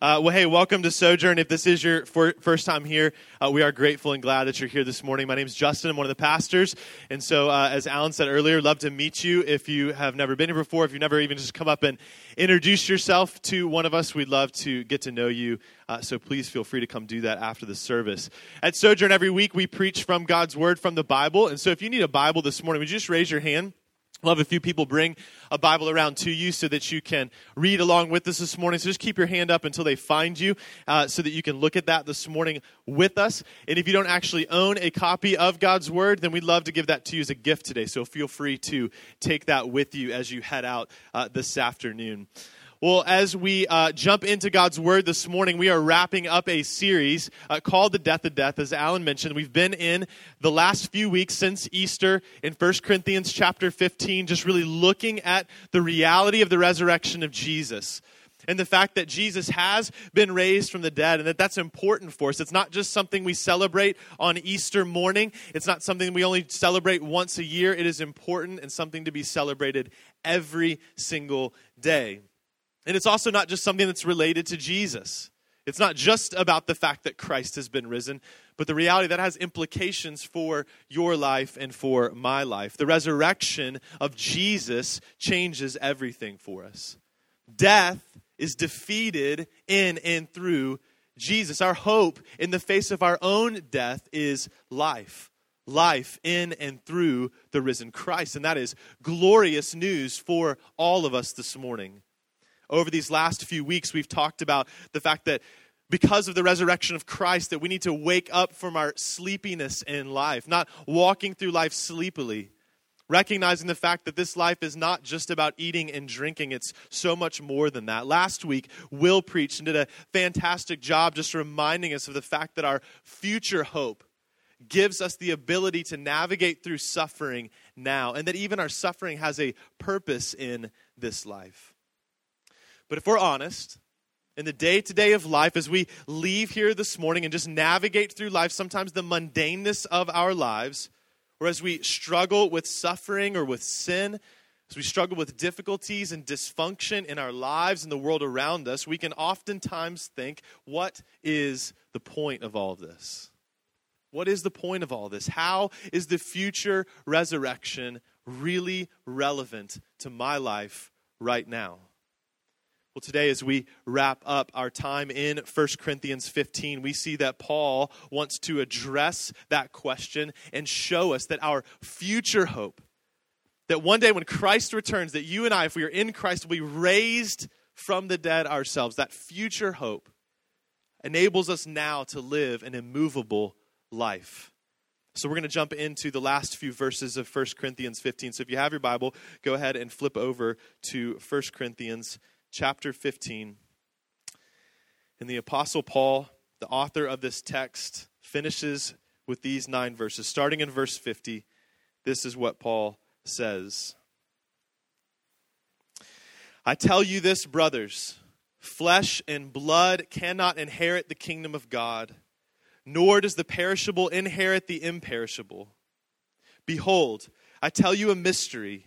Uh, well, hey, welcome to Sojourn. If this is your first time here, uh, we are grateful and glad that you're here this morning. My name is Justin. I'm one of the pastors. And so, uh, as Alan said earlier, love to meet you. If you have never been here before, if you've never even just come up and introduced yourself to one of us, we'd love to get to know you. Uh, so please feel free to come do that after the service. At Sojourn, every week we preach from God's Word, from the Bible. And so, if you need a Bible this morning, would you just raise your hand? We'll have a few people bring a Bible around to you so that you can read along with us this morning. So just keep your hand up until they find you uh, so that you can look at that this morning with us. And if you don't actually own a copy of God's Word, then we'd love to give that to you as a gift today. So feel free to take that with you as you head out uh, this afternoon. Well, as we uh, jump into God's Word this morning, we are wrapping up a series uh, called The Death of Death. As Alan mentioned, we've been in the last few weeks since Easter in 1 Corinthians chapter 15, just really looking at the reality of the resurrection of Jesus and the fact that Jesus has been raised from the dead and that that's important for us. It's not just something we celebrate on Easter morning, it's not something we only celebrate once a year. It is important and something to be celebrated every single day. And it's also not just something that's related to Jesus. It's not just about the fact that Christ has been risen, but the reality that has implications for your life and for my life. The resurrection of Jesus changes everything for us. Death is defeated in and through Jesus. Our hope in the face of our own death is life. Life in and through the risen Christ. And that is glorious news for all of us this morning over these last few weeks, we've talked about the fact that because of the resurrection of Christ, that we need to wake up from our sleepiness in life, not walking through life sleepily. Recognizing the fact that this life is not just about eating and drinking, it's so much more than that. Last week, Will preached and did a fantastic job just reminding us of the fact that our future hope gives us the ability to navigate through suffering now, and that even our suffering has a purpose in this life. But if we're honest, in the day to day of life, as we leave here this morning and just navigate through life, sometimes the mundaneness of our lives, or as we struggle with suffering or with sin, as we struggle with difficulties and dysfunction in our lives and the world around us, we can oftentimes think, what is the point of all of this? What is the point of all this? How is the future resurrection really relevant to my life right now? Well, today, as we wrap up our time in 1 Corinthians 15, we see that Paul wants to address that question and show us that our future hope, that one day when Christ returns, that you and I, if we are in Christ, will be raised from the dead ourselves. That future hope enables us now to live an immovable life. So we're going to jump into the last few verses of 1 Corinthians 15. So if you have your Bible, go ahead and flip over to 1 Corinthians chapter 15. And the Apostle Paul, the author of this text, finishes with these nine verses. Starting in verse 50, this is what Paul says I tell you this, brothers flesh and blood cannot inherit the kingdom of God, nor does the perishable inherit the imperishable. Behold, I tell you a mystery.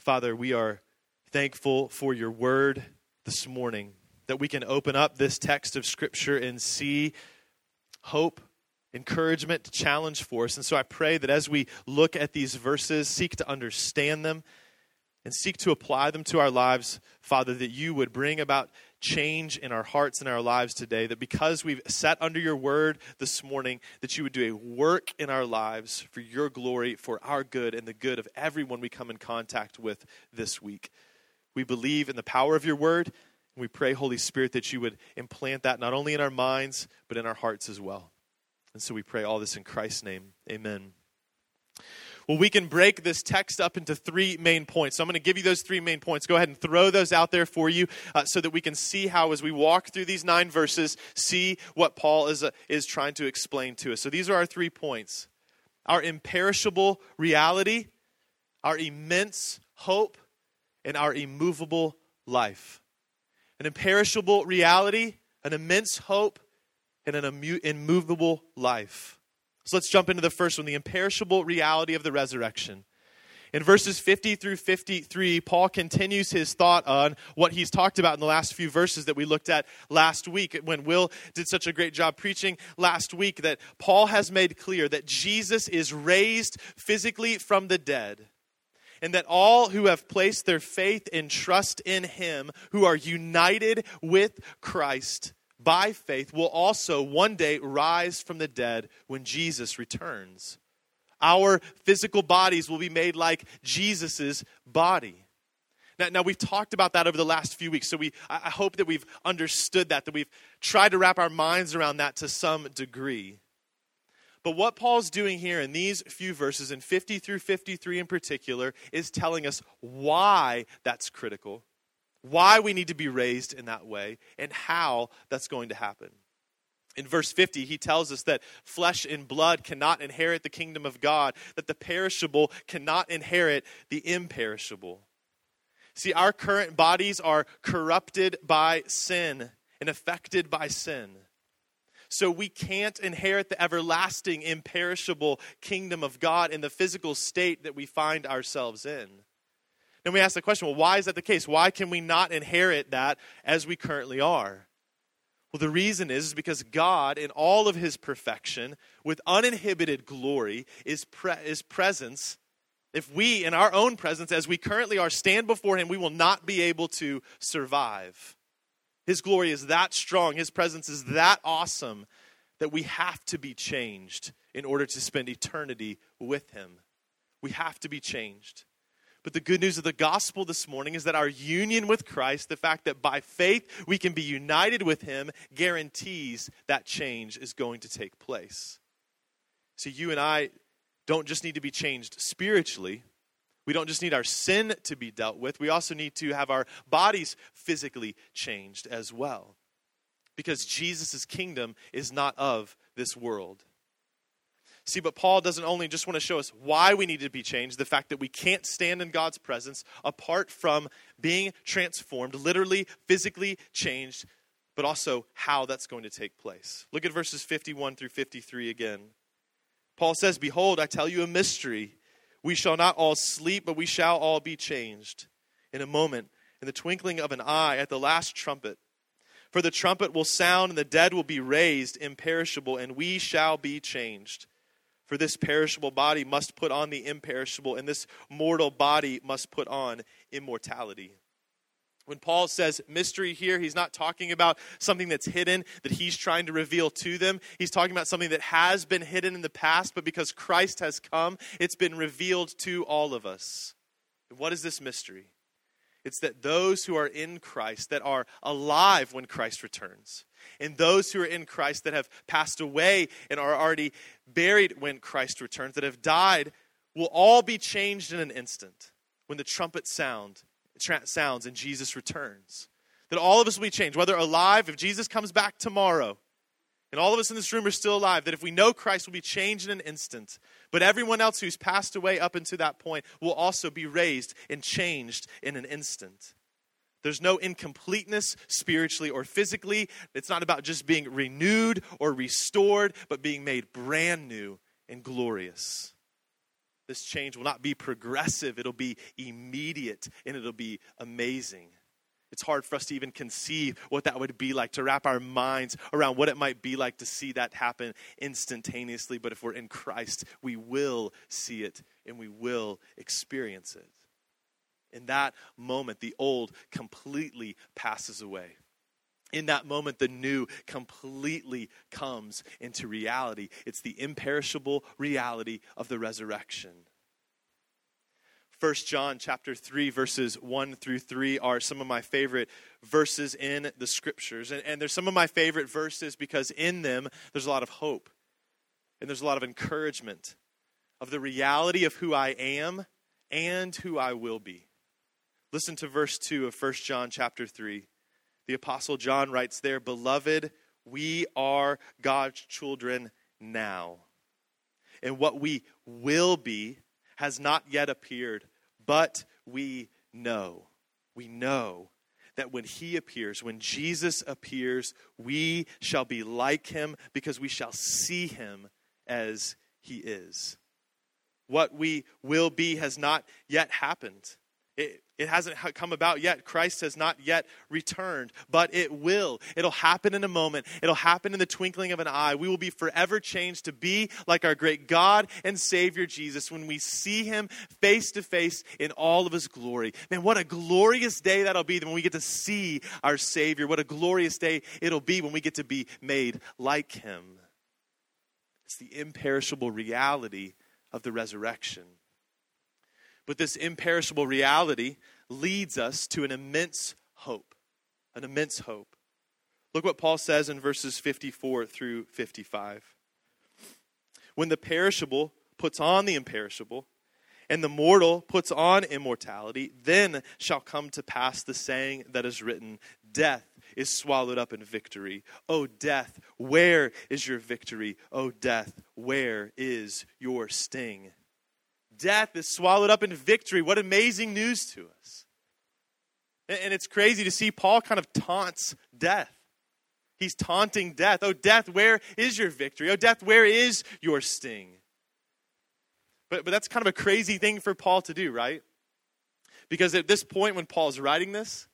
Father, we are thankful for your word this morning, that we can open up this text of Scripture and see hope, encouragement, challenge for us. And so I pray that as we look at these verses, seek to understand them, and seek to apply them to our lives, Father, that you would bring about change in our hearts and our lives today. That because we've sat under your word this morning, that you would do a work in our lives for your glory, for our good, and the good of everyone we come in contact with this week. We believe in the power of your word, and we pray, Holy Spirit, that you would implant that not only in our minds, but in our hearts as well. And so we pray all this in Christ's name. Amen. Well, we can break this text up into three main points. So I'm going to give you those three main points. Go ahead and throw those out there for you uh, so that we can see how, as we walk through these nine verses, see what Paul is, uh, is trying to explain to us. So these are our three points our imperishable reality, our immense hope, and our immovable life. An imperishable reality, an immense hope, and an immovable life. So let's jump into the first one the imperishable reality of the resurrection. In verses 50 through 53, Paul continues his thought on what he's talked about in the last few verses that we looked at last week when Will did such a great job preaching last week. That Paul has made clear that Jesus is raised physically from the dead, and that all who have placed their faith and trust in him, who are united with Christ, by faith will also one day rise from the dead when Jesus returns. Our physical bodies will be made like Jesus' body. Now, now, we've talked about that over the last few weeks, so we, I hope that we've understood that, that we've tried to wrap our minds around that to some degree. But what Paul's doing here in these few verses, in 50 through 53 in particular, is telling us why that's critical why we need to be raised in that way, and how that's going to happen. In verse 50, he tells us that flesh and blood cannot inherit the kingdom of God, that the perishable cannot inherit the imperishable. See, our current bodies are corrupted by sin and affected by sin. So we can't inherit the everlasting, imperishable kingdom of God in the physical state that we find ourselves in. Then we ask the question well, why is that the case? Why can we not inherit that as we currently are? Well, the reason is, is because God, in all of his perfection, with uninhibited glory, is, pre- is presence. If we, in our own presence, as we currently are, stand before him, we will not be able to survive. His glory is that strong, his presence is that awesome that we have to be changed in order to spend eternity with him. We have to be changed. But the good news of the gospel this morning is that our union with Christ, the fact that by faith we can be united with Him, guarantees that change is going to take place. See, you and I don't just need to be changed spiritually. We don't just need our sin to be dealt with. We also need to have our bodies physically changed as well. Because Jesus' kingdom is not of this world. See, but Paul doesn't only just want to show us why we need to be changed, the fact that we can't stand in God's presence apart from being transformed, literally, physically changed, but also how that's going to take place. Look at verses 51 through 53 again. Paul says, Behold, I tell you a mystery. We shall not all sleep, but we shall all be changed in a moment, in the twinkling of an eye, at the last trumpet. For the trumpet will sound, and the dead will be raised imperishable, and we shall be changed. For this perishable body must put on the imperishable, and this mortal body must put on immortality. When Paul says mystery here, he's not talking about something that's hidden that he's trying to reveal to them. He's talking about something that has been hidden in the past, but because Christ has come, it's been revealed to all of us. What is this mystery? It's that those who are in Christ, that are alive when Christ returns, and those who are in Christ that have passed away and are already buried when Christ returns, that have died, will all be changed in an instant when the trumpet sound tra- sounds and Jesus returns. That all of us will be changed, whether alive, if Jesus comes back tomorrow, and all of us in this room are still alive, that if we know Christ, will be changed in an instant. But everyone else who's passed away up until that point will also be raised and changed in an instant. There's no incompleteness spiritually or physically. It's not about just being renewed or restored, but being made brand new and glorious. This change will not be progressive, it'll be immediate and it'll be amazing. It's hard for us to even conceive what that would be like, to wrap our minds around what it might be like to see that happen instantaneously. But if we're in Christ, we will see it and we will experience it. In that moment, the old completely passes away. in that moment, the new completely comes into reality. It's the imperishable reality of the resurrection. 1 John chapter 3 verses 1 through 3 are some of my favorite verses in the scriptures. And, and they're some of my favorite verses because in them there's a lot of hope and there's a lot of encouragement of the reality of who I am and who I will be. Listen to verse 2 of 1 John chapter 3. The apostle John writes there, "Beloved, we are God's children now. And what we will be has not yet appeared, but we know. We know that when he appears, when Jesus appears, we shall be like him because we shall see him as he is. What we will be has not yet happened. It, it hasn't come about yet. Christ has not yet returned, but it will. It'll happen in a moment. It'll happen in the twinkling of an eye. We will be forever changed to be like our great God and Savior Jesus when we see Him face to face in all of His glory. Man, what a glorious day that'll be when we get to see our Savior. What a glorious day it'll be when we get to be made like Him. It's the imperishable reality of the resurrection. But this imperishable reality leads us to an immense hope. An immense hope. Look what Paul says in verses 54 through 55. When the perishable puts on the imperishable, and the mortal puts on immortality, then shall come to pass the saying that is written Death is swallowed up in victory. O death, where is your victory? O death, where is your sting? Death is swallowed up in victory. What amazing news to us. And it's crazy to see Paul kind of taunts death. He's taunting death. Oh, death, where is your victory? Oh, death, where is your sting? But, but that's kind of a crazy thing for Paul to do, right? Because at this point, when Paul's writing this,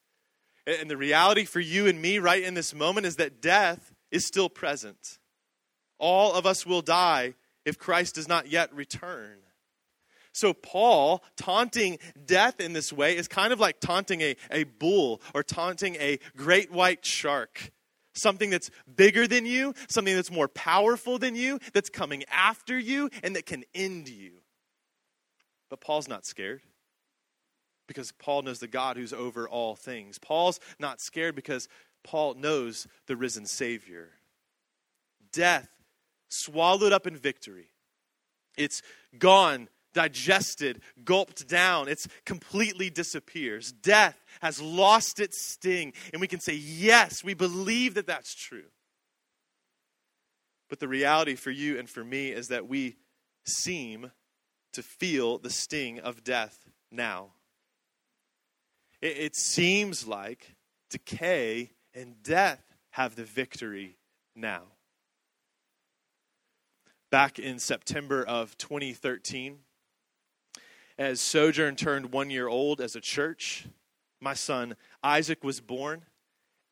and the reality for you and me right in this moment is that death is still present. All of us will die if Christ does not yet return. So, Paul taunting death in this way is kind of like taunting a, a bull or taunting a great white shark. Something that's bigger than you, something that's more powerful than you, that's coming after you, and that can end you. But Paul's not scared because Paul knows the God who's over all things. Paul's not scared because Paul knows the risen Savior. Death swallowed up in victory. It's gone digested, gulped down. It's completely disappears. Death has lost its sting. And we can say, yes, we believe that that's true. But the reality for you and for me is that we seem to feel the sting of death now. It, it seems like decay and death have the victory now. Back in September of 2013, as Sojourn turned one year old as a church, my son Isaac was born,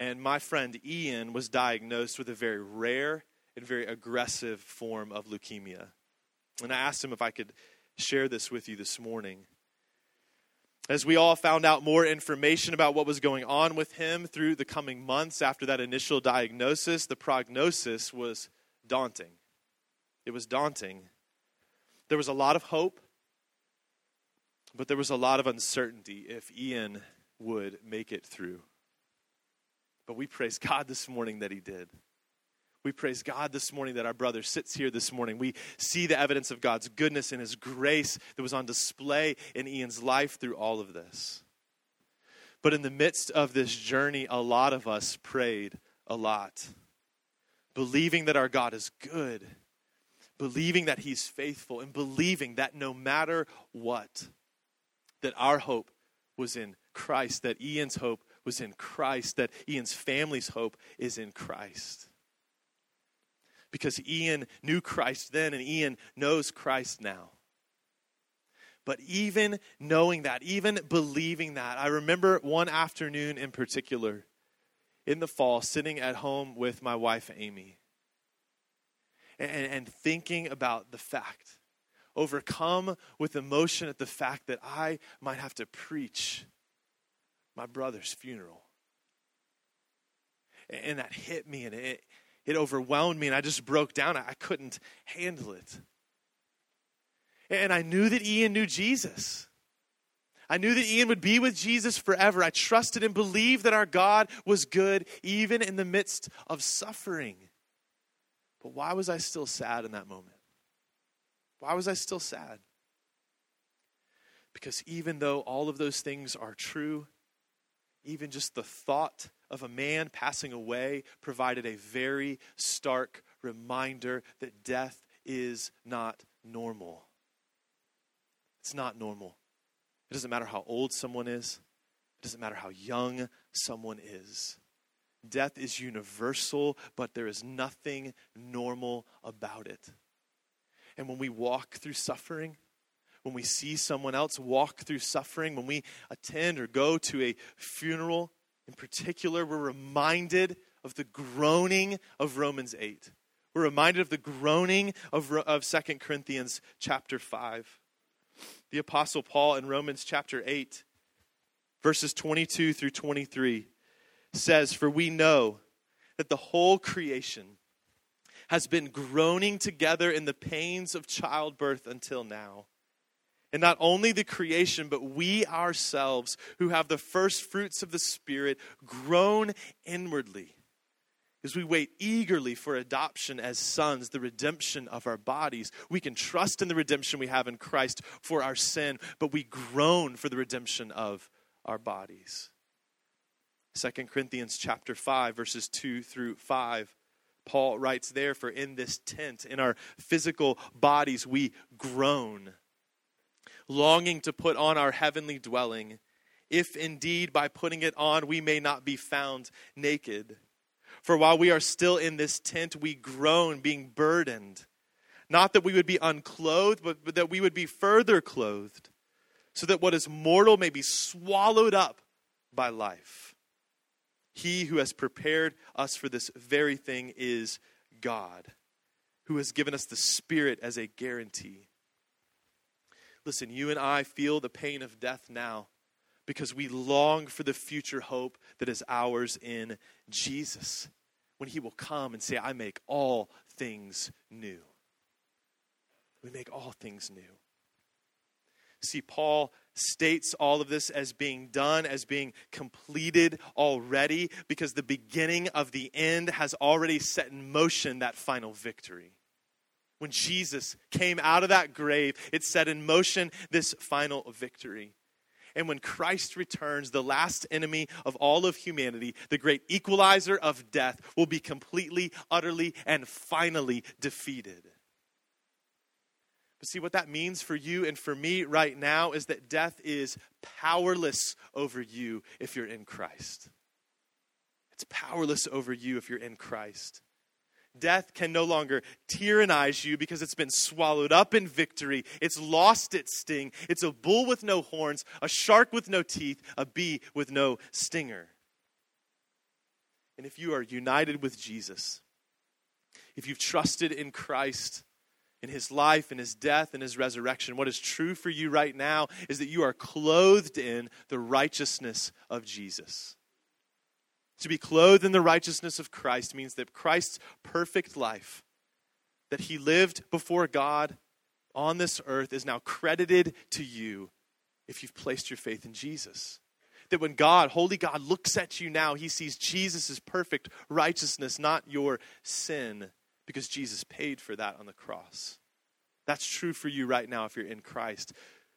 and my friend Ian was diagnosed with a very rare and very aggressive form of leukemia. And I asked him if I could share this with you this morning. As we all found out more information about what was going on with him through the coming months after that initial diagnosis, the prognosis was daunting. It was daunting. There was a lot of hope, but there was a lot of uncertainty if Ian would make it through. But we praise God this morning that he did. We praise God this morning that our brother sits here this morning. We see the evidence of God's goodness and his grace that was on display in Ian's life through all of this. But in the midst of this journey, a lot of us prayed a lot, believing that our God is good, believing that he's faithful, and believing that no matter what, that our hope was in Christ, that Ian's hope was in Christ, that Ian's family's hope is in Christ. Because Ian knew Christ then and Ian knows Christ now. But even knowing that, even believing that, I remember one afternoon in particular in the fall sitting at home with my wife Amy and, and thinking about the fact overcome with emotion at the fact that I might have to preach my brother's funeral. And that hit me and it, it overwhelmed me and I just broke down. I couldn't handle it. And I knew that Ian knew Jesus. I knew that Ian would be with Jesus forever. I trusted and believed that our God was good even in the midst of suffering. But why was I still sad in that moment? Why was I still sad? Because even though all of those things are true, even just the thought of a man passing away provided a very stark reminder that death is not normal. It's not normal. It doesn't matter how old someone is, it doesn't matter how young someone is. Death is universal, but there is nothing normal about it. And when we walk through suffering, when we see someone else walk through suffering, when we attend or go to a funeral in particular, we're reminded of the groaning of Romans 8. We're reminded of the groaning of, of 2 Corinthians chapter 5. The Apostle Paul in Romans chapter 8, verses 22 through 23 says, For we know that the whole creation has been groaning together in the pains of childbirth until now. And not only the creation, but we ourselves, who have the first fruits of the Spirit, groan inwardly as we wait eagerly for adoption as sons, the redemption of our bodies. We can trust in the redemption we have in Christ for our sin, but we groan for the redemption of our bodies. 2 Corinthians chapter 5 verses 2 through 5 Paul writes there for in this tent in our physical bodies we groan longing to put on our heavenly dwelling, if indeed by putting it on we may not be found naked. For while we are still in this tent, we groan, being burdened. Not that we would be unclothed, but, but that we would be further clothed, so that what is mortal may be swallowed up by life. He who has prepared us for this very thing is God, who has given us the Spirit as a guarantee. Listen, you and I feel the pain of death now because we long for the future hope that is ours in Jesus when he will come and say, I make all things new. We make all things new. See, Paul states all of this as being done, as being completed already, because the beginning of the end has already set in motion that final victory when Jesus came out of that grave, it set in motion this final victory. And when Christ returns, the last enemy of all of humanity, the great equalizer of death, will be completely, utterly, and finally defeated. See, what that means for you and for me right now is that death is powerless over you if you're in Christ. It's powerless over you if you're in Christ. Death can no longer tyrannize you because it's been swallowed up in victory. It's lost its sting. It's a bull with no horns, a shark with no teeth, a bee with no stinger. And if you are united with Jesus, if you've trusted in Christ, in his life, in his death, and his resurrection, what is true for you right now is that you are clothed in the righteousness of Jesus. To be clothed in the righteousness of Christ means that Christ's perfect life, that he lived before God on this earth, is now credited to you if you've placed your faith in Jesus. That when God, holy God, looks at you now, he sees Jesus' perfect righteousness, not your sin, because Jesus paid for that on the cross. That's true for you right now if you're in Christ.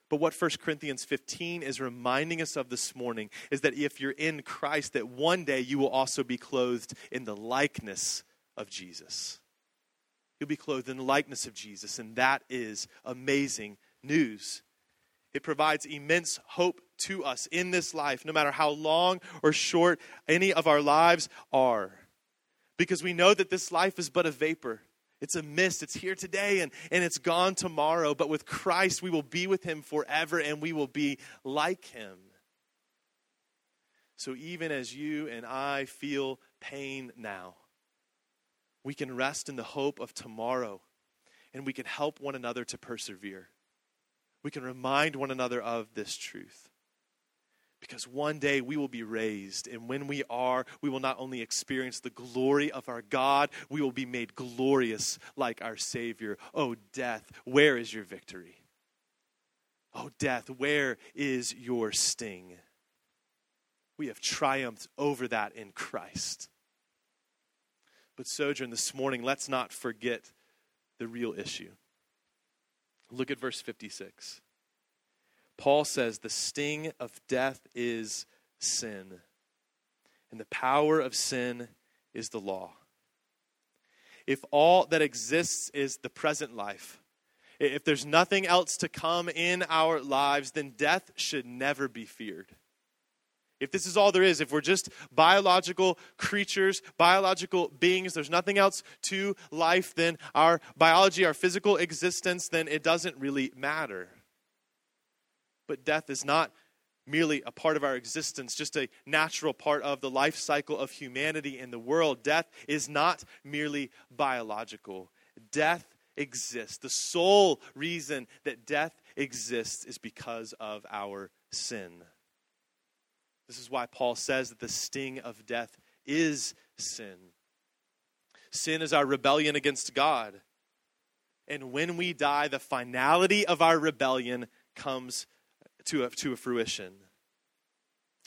But what 1 Corinthians 15 is reminding us of this morning is that if you're in Christ, that one day you will also be clothed in the likeness of Jesus. You'll be clothed in the likeness of Jesus, and that is amazing news. It provides immense hope to us in this life, no matter how long or short any of our lives are. Because we know that this life is but a vapor. It's a mist. It's here today and, and it's gone tomorrow. But with Christ, we will be with him forever and we will be like him. So even as you and I feel pain now, we can rest in the hope of tomorrow and we can help one another to persevere. We can remind one another of this truth. Because one day we will be raised, and when we are, we will not only experience the glory of our God, we will be made glorious like our Savior. Oh, death, where is your victory? Oh, death, where is your sting? We have triumphed over that in Christ. But, Sojourn, this morning, let's not forget the real issue. Look at verse 56. Paul says, The sting of death is sin, and the power of sin is the law. If all that exists is the present life, if there's nothing else to come in our lives, then death should never be feared. If this is all there is, if we're just biological creatures, biological beings, there's nothing else to life than our biology, our physical existence, then it doesn't really matter. But death is not merely a part of our existence, just a natural part of the life cycle of humanity in the world. Death is not merely biological. Death exists. The sole reason that death exists is because of our sin. This is why Paul says that the sting of death is sin. Sin is our rebellion against God. And when we die, the finality of our rebellion comes to a, to a fruition.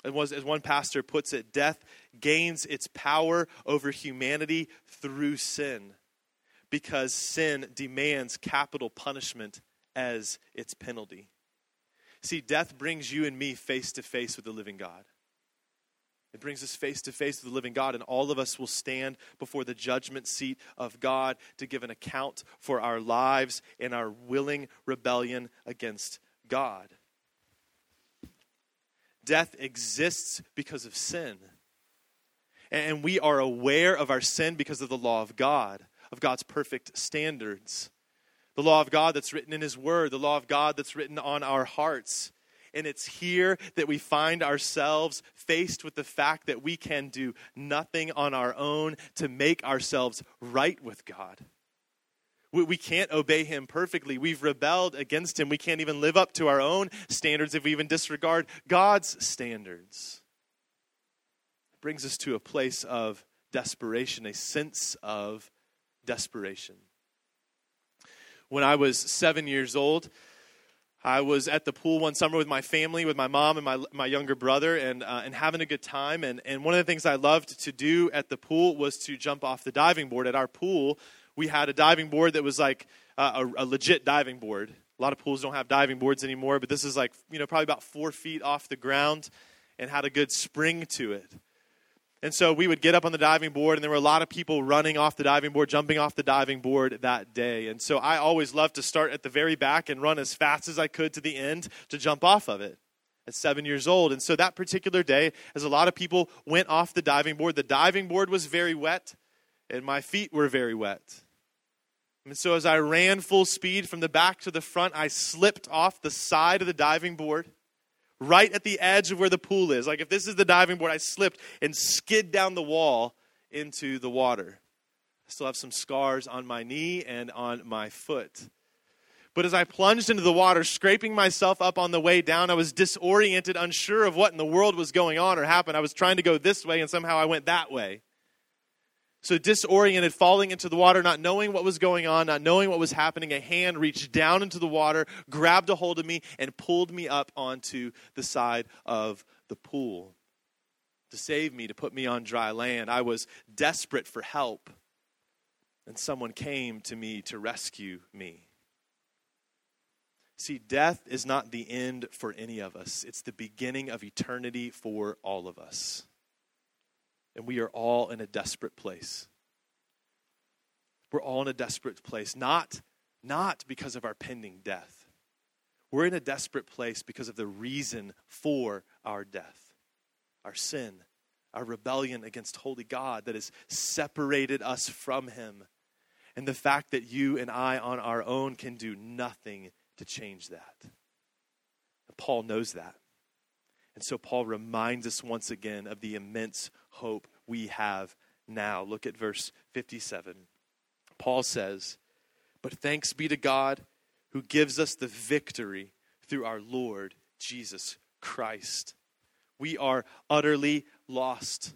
And was, as one pastor puts it, death gains its power over humanity through sin because sin demands capital punishment as its penalty. See, death brings you and me face to face with the living God. It brings us face to face with the living God, and all of us will stand before the judgment seat of God to give an account for our lives and our willing rebellion against God. Death exists because of sin. And we are aware of our sin because of the law of God, of God's perfect standards. The law of God that's written in His Word, the law of God that's written on our hearts. And it's here that we find ourselves faced with the fact that we can do nothing on our own to make ourselves right with God. We, we can't obey him perfectly. We've rebelled against him. We can't even live up to our own standards if we even disregard God's standards. It brings us to a place of desperation, a sense of desperation. When I was seven years old, I was at the pool one summer with my family, with my mom and my, my younger brother, and, uh, and having a good time. And, and one of the things I loved to do at the pool was to jump off the diving board. At our pool, we had a diving board that was like uh, a, a legit diving board. A lot of pools don't have diving boards anymore, but this is like, you know, probably about four feet off the ground and had a good spring to it. And so we would get up on the diving board, and there were a lot of people running off the diving board, jumping off the diving board that day. And so I always loved to start at the very back and run as fast as I could to the end to jump off of it at seven years old. And so that particular day, as a lot of people went off the diving board, the diving board was very wet, and my feet were very wet. And so as I ran full speed from the back to the front, I slipped off the side of the diving board right at the edge of where the pool is. Like if this is the diving board, I slipped and skid down the wall into the water. I still have some scars on my knee and on my foot. But as I plunged into the water, scraping myself up on the way down, I was disoriented, unsure of what in the world was going on or happened. I was trying to go this way, and somehow I went that way. So, disoriented, falling into the water, not knowing what was going on, not knowing what was happening, a hand reached down into the water, grabbed a hold of me, and pulled me up onto the side of the pool to save me, to put me on dry land. I was desperate for help, and someone came to me to rescue me. See, death is not the end for any of us, it's the beginning of eternity for all of us and we are all in a desperate place. We're all in a desperate place, not, not because of our pending death. We're in a desperate place because of the reason for our death, our sin, our rebellion against holy God that has separated us from Him, and the fact that you and I on our own can do nothing to change that. Paul knows that. And so Paul reminds us once again of the immense hope we have now. Look at verse 57. Paul says, But thanks be to God who gives us the victory through our Lord Jesus Christ. we are utterly lost,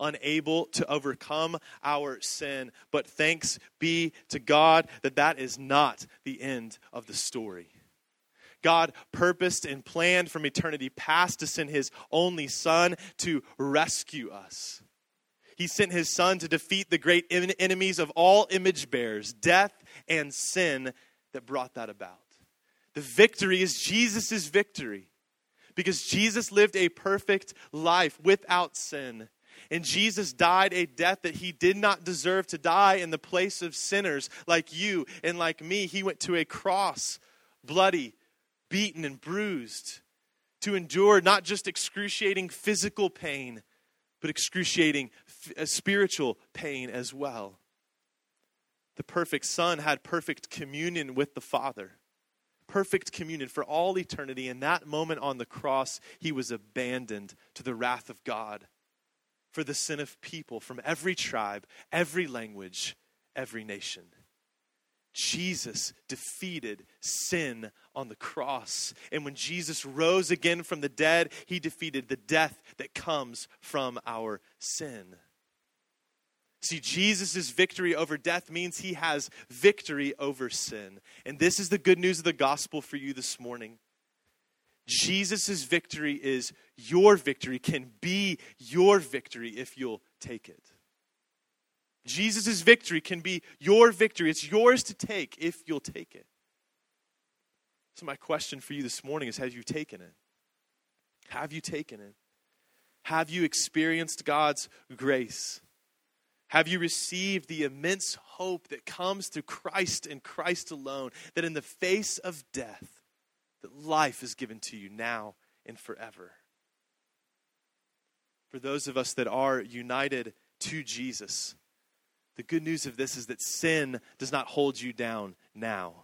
unable to overcome our sin. But thanks be to God that that is not the end of the story. God purposed and planned from eternity past to send his only Son to rescue us. He sent his Son to defeat the great enemies of all image bearers, death and sin that brought that about. The victory is Jesus' victory because Jesus lived a perfect life without sin. And Jesus died a death that he did not deserve to die in the place of sinners like you and like me. He went to a cross, bloody, beaten, and bruised, to endure not just excruciating physical pain, but excruciating uh, spiritual pain as well. The perfect Son had perfect communion with the Father perfect communion for all eternity. In that moment on the cross, he was abandoned to the wrath of God for the sin of people from every tribe, every language, every nation. Jesus defeated sin on the cross. And when Jesus rose again from the dead, he defeated the death that comes from our sin. See, Jesus' victory over death means he has victory over sin. And this is the good news of the gospel for you this morning. Jesus' victory is your victory, can be your victory if you'll take it. Jesus' victory can be your victory. It's yours to take if you'll take it. So, my question for you this morning is Have you taken it? Have you taken it? Have you experienced God's grace? Have you received the immense hope that comes through Christ and Christ alone, that in the face of death, that life is given to you now and forever? For those of us that are united to Jesus, the good news of this is that sin does not hold you down now.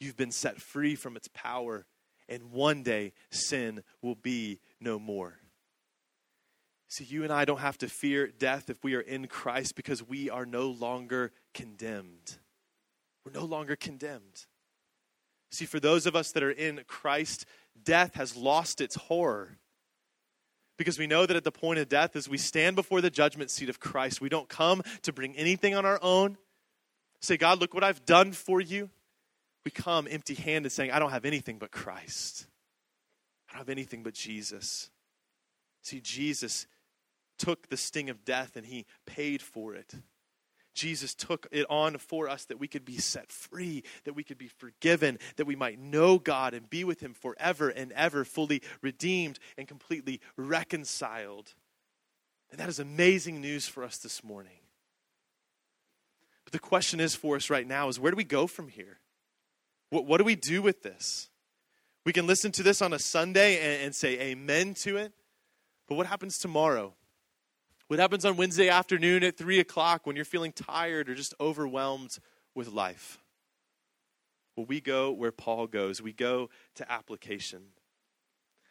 You've been set free from its power, and one day sin will be no more. See, you and I don't have to fear death if we are in Christ because we are no longer condemned. We're no longer condemned. See, for those of us that are in Christ, death has lost its horror. Because we know that at the point of death, as we stand before the judgment seat of Christ, we don't come to bring anything on our own. Say, God, look what I've done for you. We come empty handed saying, I don't have anything but Christ. I don't have anything but Jesus. See, Jesus took the sting of death and he paid for it. Jesus took it on for us that we could be set free, that we could be forgiven, that we might know God and be with him forever and ever, fully redeemed and completely reconciled. And that is amazing news for us this morning. But the question is for us right now is where do we go from here? What, what do we do with this? We can listen to this on a Sunday and, and say amen to it, but what happens tomorrow? What happens on Wednesday afternoon at 3 o'clock when you're feeling tired or just overwhelmed with life? Well, we go where Paul goes. We go to application.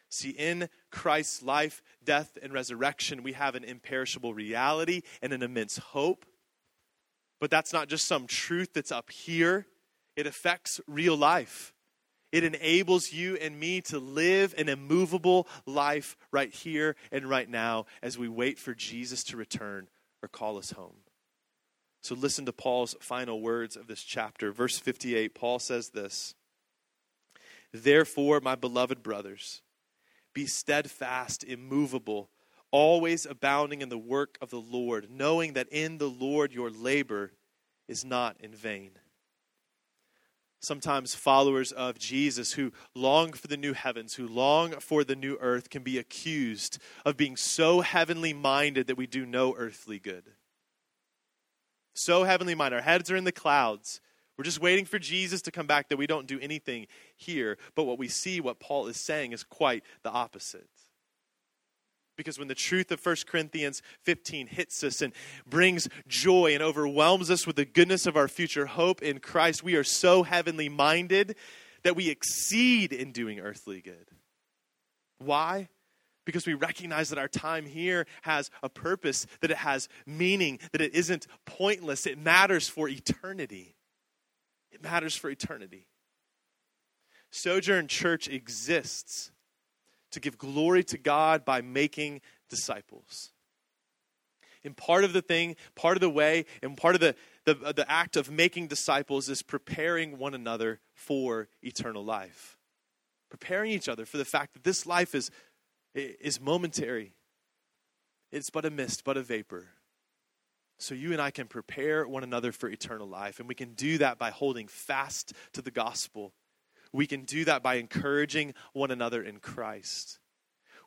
See, in Christ's life, death, and resurrection, we have an imperishable reality and an immense hope. But that's not just some truth that's up here, it affects real life. It enables you and me to live an immovable life right here and right now as we wait for Jesus to return or call us home. So listen to Paul's final words of this chapter. Verse 58, Paul says this Therefore, my beloved brothers, be steadfast, immovable, always abounding in the work of the Lord, knowing that in the Lord your labor is not in vain sometimes followers of Jesus who long for the new heavens, who long for the new earth, can be accused of being so heavenly minded that we do no earthly good. So heavenly minded. Our heads are in the clouds. We're just waiting for Jesus to come back that we don't do anything here. But what we see, what Paul is saying, is quite the opposite. Because when the truth of 1 Corinthians 15 hits us and brings joy and overwhelms us with the goodness of our future hope in Christ, we are so heavenly minded that we exceed in doing earthly good. Why? Because we recognize that our time here has a purpose, that it has meaning, that it isn't pointless. It matters for eternity. It matters for eternity. Sojourn Church exists to give glory to God by making disciples. And part of the thing, part of the way, and part of the, the, the act of making disciples is preparing one another for eternal life. Preparing each other for the fact that this life is, is momentary. It's but a mist, but a vapor. So you and I can prepare one another for eternal life. And we can do that by holding fast to the gospel. We can do that by encouraging one another in Christ.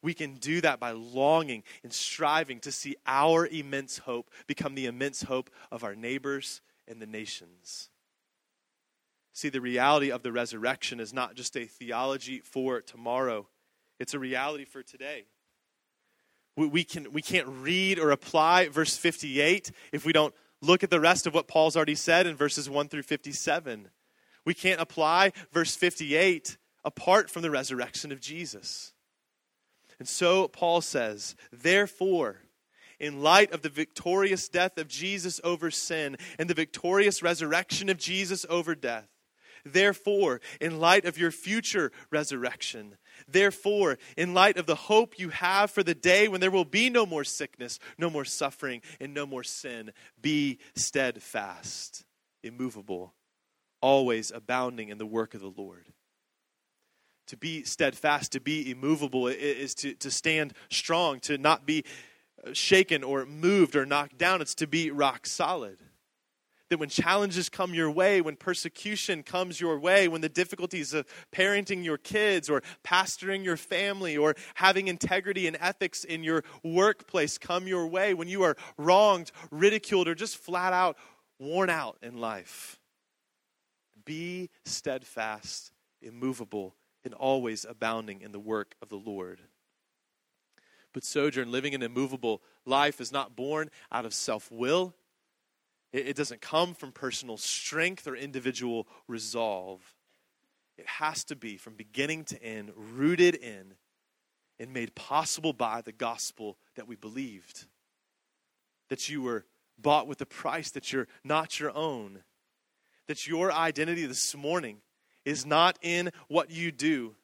We can do that by longing and striving to see our immense hope become the immense hope of our neighbors and the nations. See, the reality of the resurrection is not just a theology for tomorrow, it's a reality for today. We, can, we can't read or apply verse 58 if we don't look at the rest of what Paul's already said in verses 1 through 57. We can't apply verse 58 apart from the resurrection of Jesus. And so Paul says, therefore, in light of the victorious death of Jesus over sin and the victorious resurrection of Jesus over death, therefore, in light of your future resurrection, therefore, in light of the hope you have for the day when there will be no more sickness, no more suffering, and no more sin, be steadfast, immovable, always abounding in the work of the Lord to be steadfast, to be immovable, is to, to stand strong, to not be shaken or moved or knocked down. It's to be rock solid. That when challenges come your way, when persecution comes your way, when the difficulties of parenting your kids or pastoring your family or having integrity and ethics in your workplace come your way, when you are wronged, ridiculed, or just flat out worn out in life, be steadfast, immovable, and always abounding in the work of the Lord. But sojourn, living an immovable life, is not born out of self will. It doesn't come from personal strength or individual resolve. It has to be from beginning to end, rooted in and made possible by the gospel that we believed. That you were bought with a price, that you're not your own. That your identity this morning is not in what you do.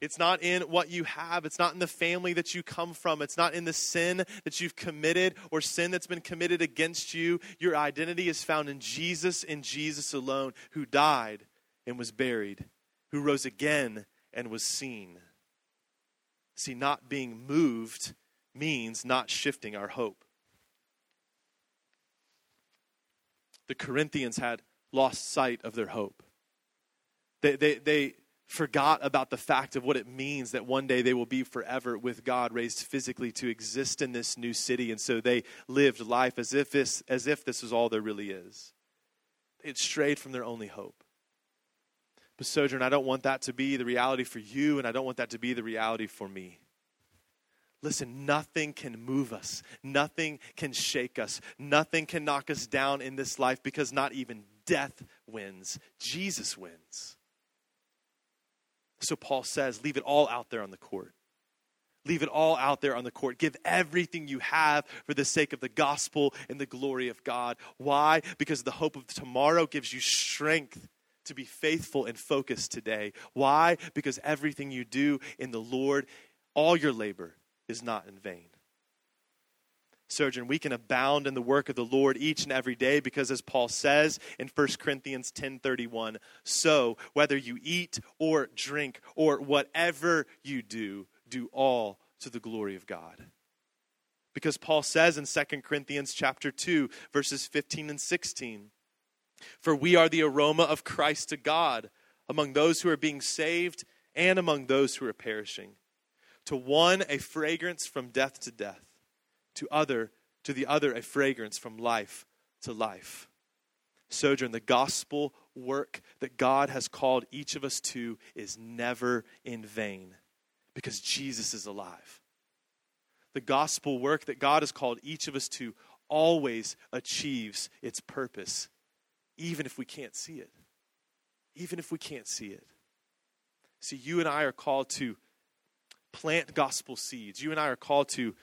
It's not in what you have. It's not in the family that you come from. It's not in the sin that you've committed or sin that's been committed against you. Your identity is found in Jesus and Jesus alone, who died and was buried, who rose again and was seen. See, not being moved means not shifting our hope. The Corinthians had lost sight of their hope. They, they, they forgot about the fact of what it means that one day they will be forever with God, raised physically to exist in this new city. And so they lived life as if this, as if this is all there really is. They had strayed from their only hope. But, Sojourn, I don't want that to be the reality for you, and I don't want that to be the reality for me. Listen, nothing can move us. Nothing can shake us. Nothing can knock us down in this life because not even death wins. Jesus wins. So Paul says, leave it all out there on the court. Leave it all out there on the court. Give everything you have for the sake of the gospel and the glory of God. Why? Because the hope of tomorrow gives you strength to be faithful and focused today. Why? Because everything you do in the Lord, all your labor is not in vain. Sojourn, we can abound in the work of the Lord each and every day because as Paul says in 1 Corinthians 10:31, so whether you eat or drink or whatever you do, do all to the glory of God. Because Paul says in 2 Corinthians chapter 2 verses 15 and 16, for we are the aroma of Christ to God among those who are being saved and among those who are perishing. To one a fragrance from death to death to other to the other a fragrance from life to life. Sojourn, the gospel work that God has called each of us to is never in vain because Jesus is alive. The gospel work that God has called each of us to always achieves its purpose, even if we can't see it. Even if we can't see it. See, you and I are called to plant gospel seeds. You and I are called to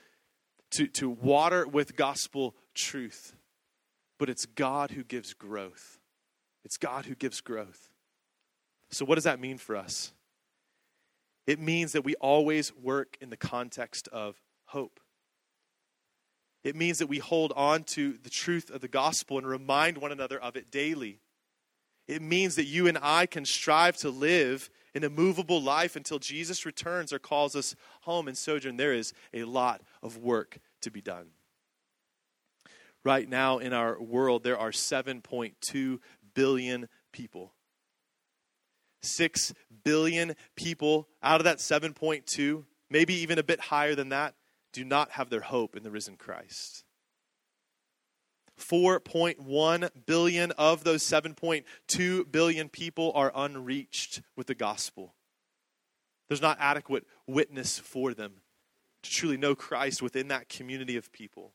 to, to water with gospel truth. But it's God who gives growth. It's God who gives growth. So, what does that mean for us? It means that we always work in the context of hope. It means that we hold on to the truth of the gospel and remind one another of it daily. It means that you and I can strive to live an immovable life until Jesus returns or calls us home and sojourn. There is a lot of work to be done. Right now in our world, there are 7.2 billion people. 6 billion people out of that 7.2, maybe even a bit higher than that, do not have their hope in the risen Christ. 4.1 billion of those 7.2 billion people are unreached with the gospel. There's not adequate witness for them to truly know Christ within that community of people.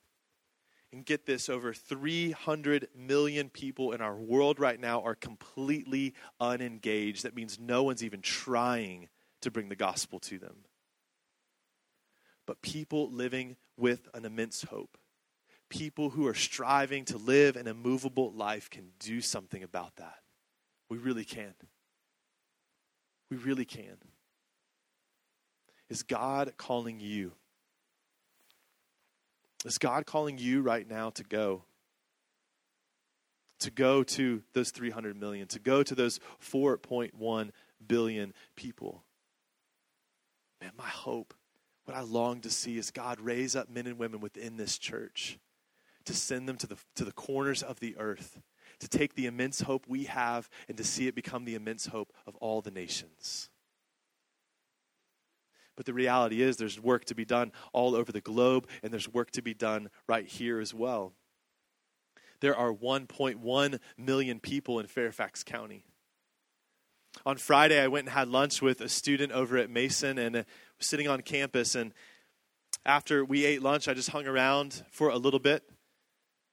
And get this over 300 million people in our world right now are completely unengaged. That means no one's even trying to bring the gospel to them. But people living with an immense hope people who are striving to live an immovable life can do something about that. We really can. We really can. Is God calling you? Is God calling you right now to go? To go to those 300 million, to go to those 4.1 billion people. Man, my hope, what I long to see is God raise up men and women within this church to send them to the, to the corners of the earth, to take the immense hope we have and to see it become the immense hope of all the nations. But the reality is, there's work to be done all over the globe, and there's work to be done right here as well. There are 1.1 million people in Fairfax County. On Friday, I went and had lunch with a student over at Mason and uh, sitting on campus. And after we ate lunch, I just hung around for a little bit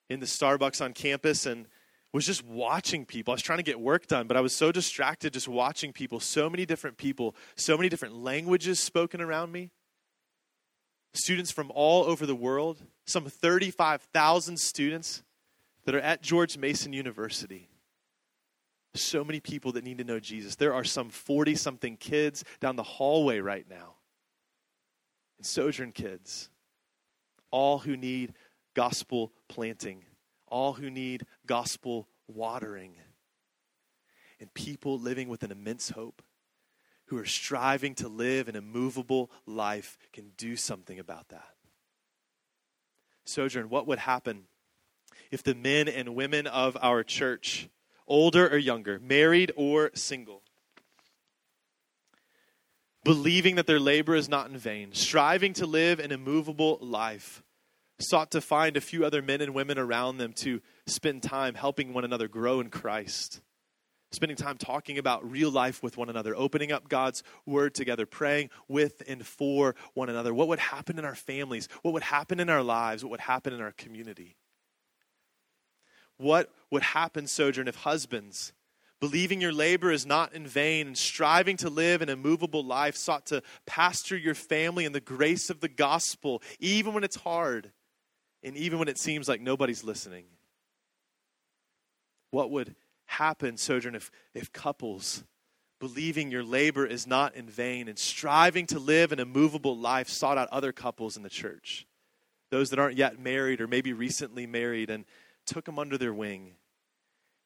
in the Starbucks on campus and was just watching people. I was trying to get work done, but I was so distracted just watching people, so many different people, so many different languages spoken around me. Students from all over the world, some 35,000 students that are at George Mason University. So many people that need to know Jesus. There are some 40 something kids down the hallway right now. And Sojourn kids, all who need gospel planting, all who need gospel watering, and people living with an immense hope who are striving to live an immovable life can do something about that. Sojourn, what would happen if the men and women of our church, older or younger, married or single, believing that their labor is not in vain, striving to live an immovable life, sought to find a few other men and women around them to spend time helping one another grow in Christ. Spending time talking about real life with one another, opening up God's word together, praying with and for one another. What would happen in our families? What would happen in our lives? What would happen in our community? What would happen, Sojourn, if husbands, believing your labor is not in vain and striving to live an immovable life, sought to pastor your family in the grace of the gospel, even when it's hard? And even when it seems like nobody's listening? What would happen, Sojourn, if, if couples, believing your labor is not in vain and striving to live an immovable life, sought out other couples in the church? Those that aren't yet married or maybe recently married and took them under their wing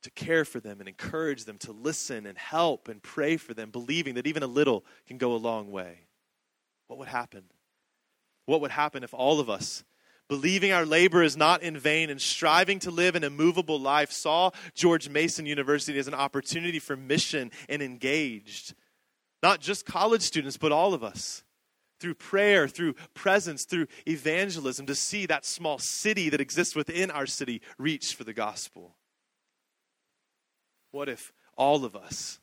to care for them and encourage them to listen and help and pray for them, believing that even a little can go a long way. What would happen? What would happen if all of us believing our labor is not in vain, and striving to live an immovable life, saw George Mason University as an opportunity for mission and engaged. Not just college students, but all of us. Through prayer, through presence, through evangelism, to see that small city that exists within our city reach for the gospel. What if all of us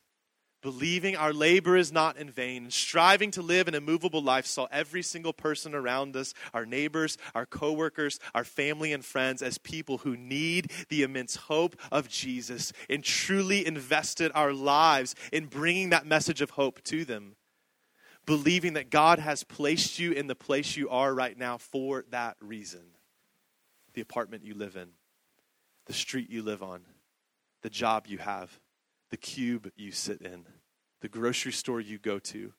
believing our labor is not in vain, and striving to live an immovable life, saw every single person around us, our neighbors, our coworkers, our family and friends, as people who need the immense hope of Jesus, and truly invested our lives in bringing that message of hope to them. Believing that God has placed you in the place you are right now for that reason. The apartment you live in, the street you live on, the job you have, the cube you sit in the grocery store you go to,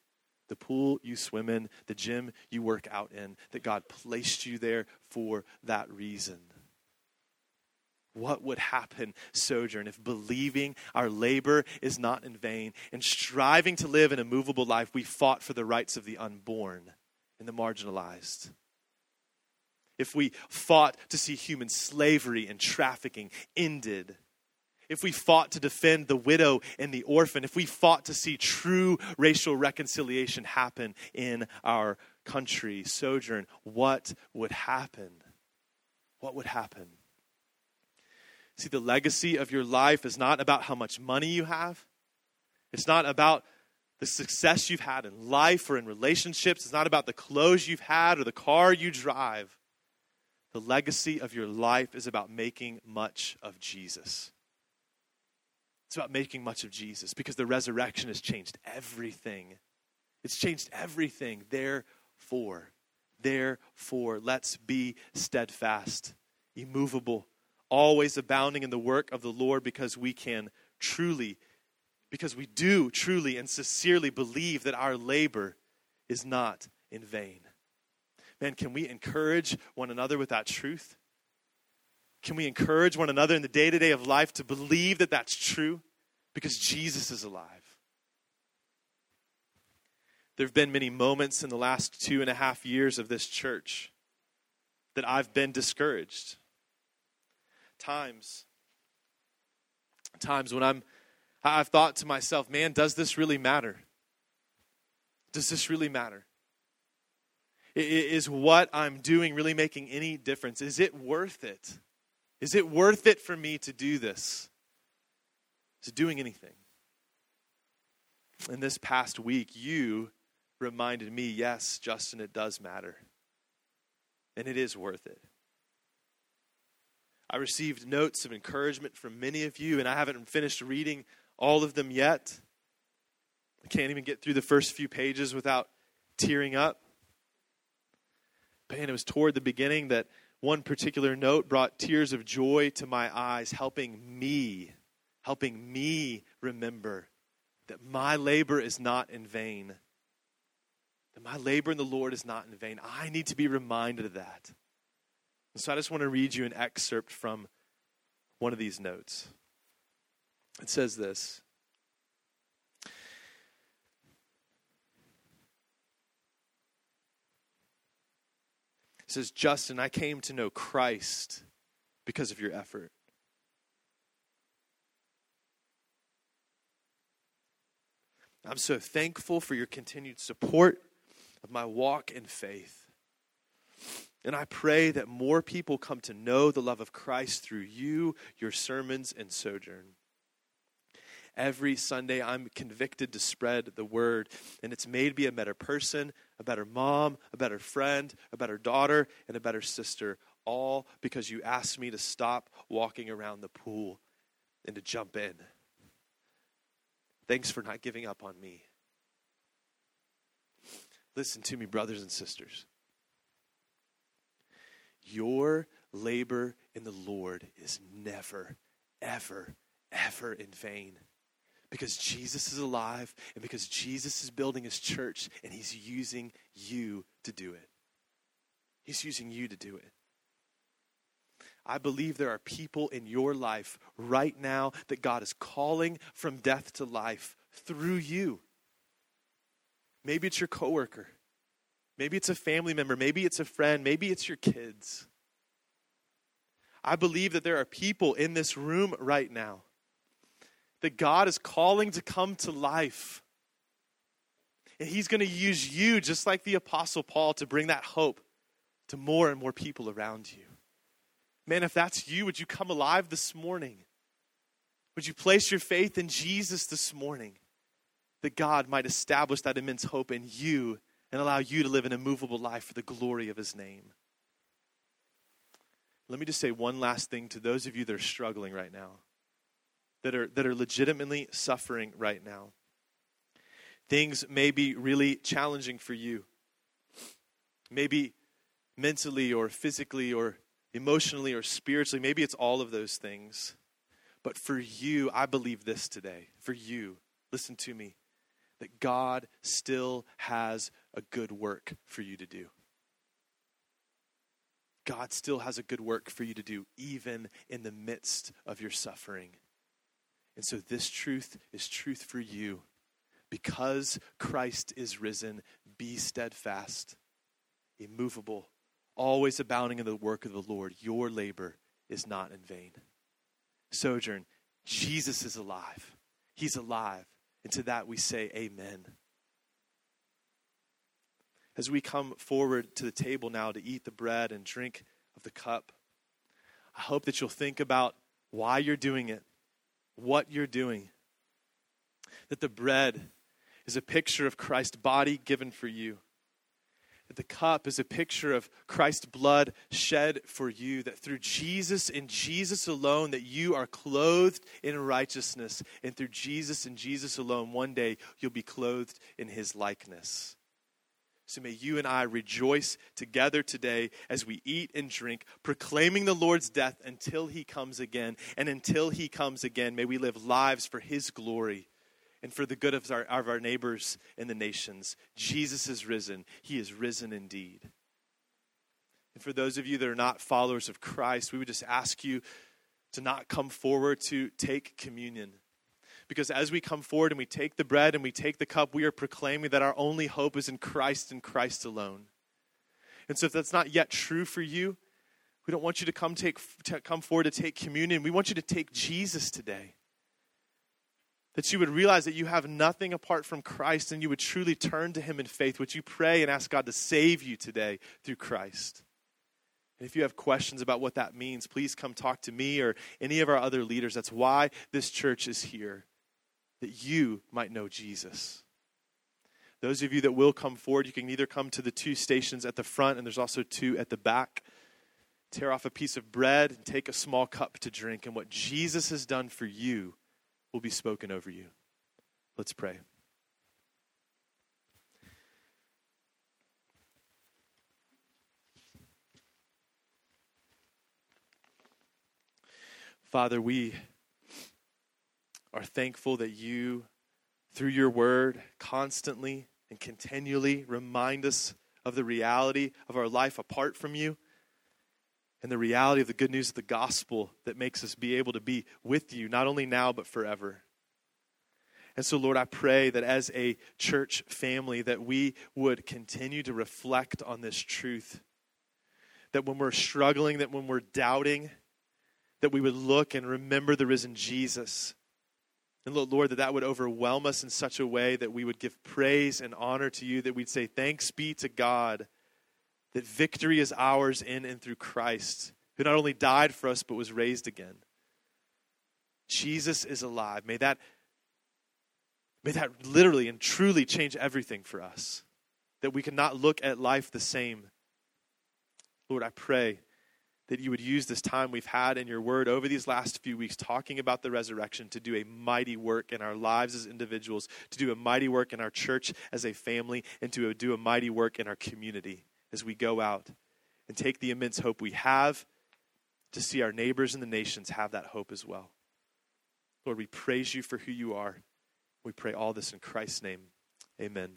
the pool you swim in, the gym you work out in, that God placed you there for that reason. What would happen, Sojourn, if believing our labor is not in vain and striving to live an immovable life, we fought for the rights of the unborn and the marginalized? If we fought to see human slavery and trafficking ended? If we fought to defend the widow and the orphan, if we fought to see true racial reconciliation happen in our country, Sojourn, what would happen? What would happen? See, the legacy of your life is not about how much money you have. It's not about the success you've had in life or in relationships. It's not about the clothes you've had or the car you drive. The legacy of your life is about making much of Jesus. It's about making much of Jesus because the resurrection has changed everything. It's changed everything. Therefore, therefore, let's be steadfast, immovable, always abounding in the work of the Lord because we can truly, because we do truly and sincerely believe that our labor is not in vain. Man, can we encourage one another with that truth? Can we encourage one another in the day to day of life to believe that that's true? Because Jesus is alive. There have been many moments in the last two and a half years of this church that I've been discouraged. Times, times when I'm, I've thought to myself, man, does this really matter? Does this really matter? Is what I'm doing really making any difference? Is it worth it? Is it worth it for me to do this? Is it doing anything? In this past week, you reminded me yes, Justin, it does matter. And it is worth it. I received notes of encouragement from many of you, and I haven't finished reading all of them yet. I can't even get through the first few pages without tearing up. Man, it was toward the beginning that one particular note brought tears of joy to my eyes, helping me, helping me remember that my labor is not in vain. That my labor in the Lord is not in vain. I need to be reminded of that. And so I just want to read you an excerpt from one of these notes. It says this says, Justin, I came to know Christ because of your effort. I'm so thankful for your continued support of my walk in faith. And I pray that more people come to know the love of Christ through you, your sermons, and sojourn. Every Sunday, I'm convicted to spread the word, and it's made me a better person, a better mom, a better friend, a better daughter, and a better sister, all because you asked me to stop walking around the pool and to jump in. Thanks for not giving up on me. Listen to me, brothers and sisters. Your labor in the Lord is never, ever, ever in vain because Jesus is alive and because Jesus is building his church and he's using you to do it. He's using you to do it. I believe there are people in your life right now that God is calling from death to life through you. Maybe it's your coworker. Maybe it's a family member. Maybe it's a friend. Maybe it's your kids. I believe that there are people in this room right now that God is calling to come to life. And He's going to use you, just like the Apostle Paul, to bring that hope to more and more people around you. Man, if that's you, would you come alive this morning? Would you place your faith in Jesus this morning that God might establish that immense hope in you and allow you to live an immovable life for the glory of His name? Let me just say one last thing to those of you that are struggling right now that are, that are legitimately suffering right now. Things may be really challenging for you. Maybe mentally or physically or emotionally or spiritually. Maybe it's all of those things. But for you, I believe this today. For you, listen to me. that God still has a good work for you to do. God still has a good work for you to do, even in the midst of your suffering. And so, this truth is truth for you. Because Christ is risen, be steadfast, immovable, always abounding in the work of the Lord. Your labor is not in vain. Sojourn, Jesus is alive. He's alive. And to that we say, Amen. As we come forward to the table now to eat the bread and drink of the cup, I hope that you'll think about why you're doing it, what you're doing. That the bread is a picture of Christ's body given for you that the cup is a picture of Christ's blood shed for you, that through Jesus and Jesus alone, that you are clothed in righteousness, and through Jesus and Jesus alone, one day you'll be clothed in his likeness. So may you and I rejoice together today as we eat and drink, proclaiming the Lord's death until he comes again. And until he comes again, may we live lives for his glory and for the good of our, of our neighbors and the nations. Jesus is risen. He is risen indeed. And for those of you that are not followers of Christ, we would just ask you to not come forward to take communion. Because as we come forward and we take the bread and we take the cup, we are proclaiming that our only hope is in Christ and Christ alone. And so if that's not yet true for you, we don't want you to come take to come forward to take communion. We want you to take Jesus today that you would realize that you have nothing apart from Christ and you would truly turn to Him in faith. Would you pray and ask God to save you today through Christ? And if you have questions about what that means, please come talk to me or any of our other leaders. That's why this church is here, that you might know Jesus. Those of you that will come forward, you can either come to the two stations at the front, and there's also two at the back. Tear off a piece of bread and take a small cup to drink. And what Jesus has done for you will be spoken over you. Let's pray. Father, we are thankful that you, through your word, constantly and continually remind us of the reality of our life apart from you and the reality of the good news of the gospel that makes us be able to be with you, not only now, but forever. And so, Lord, I pray that as a church family, that we would continue to reflect on this truth. That when we're struggling, that when we're doubting, that we would look and remember the risen Jesus. And Lord, that that would overwhelm us in such a way that we would give praise and honor to you, that we'd say, Thanks be to God that victory is ours in and through Christ, who not only died for us, but was raised again. Jesus is alive. May that, may that literally and truly change everything for us, that we cannot look at life the same. Lord, I pray that you would use this time we've had in your word over these last few weeks talking about the resurrection to do a mighty work in our lives as individuals, to do a mighty work in our church as a family, and to do a mighty work in our community as we go out and take the immense hope we have to see our neighbors and the nations have that hope as well. Lord, we praise you for who you are. We pray all this in Christ's name. Amen.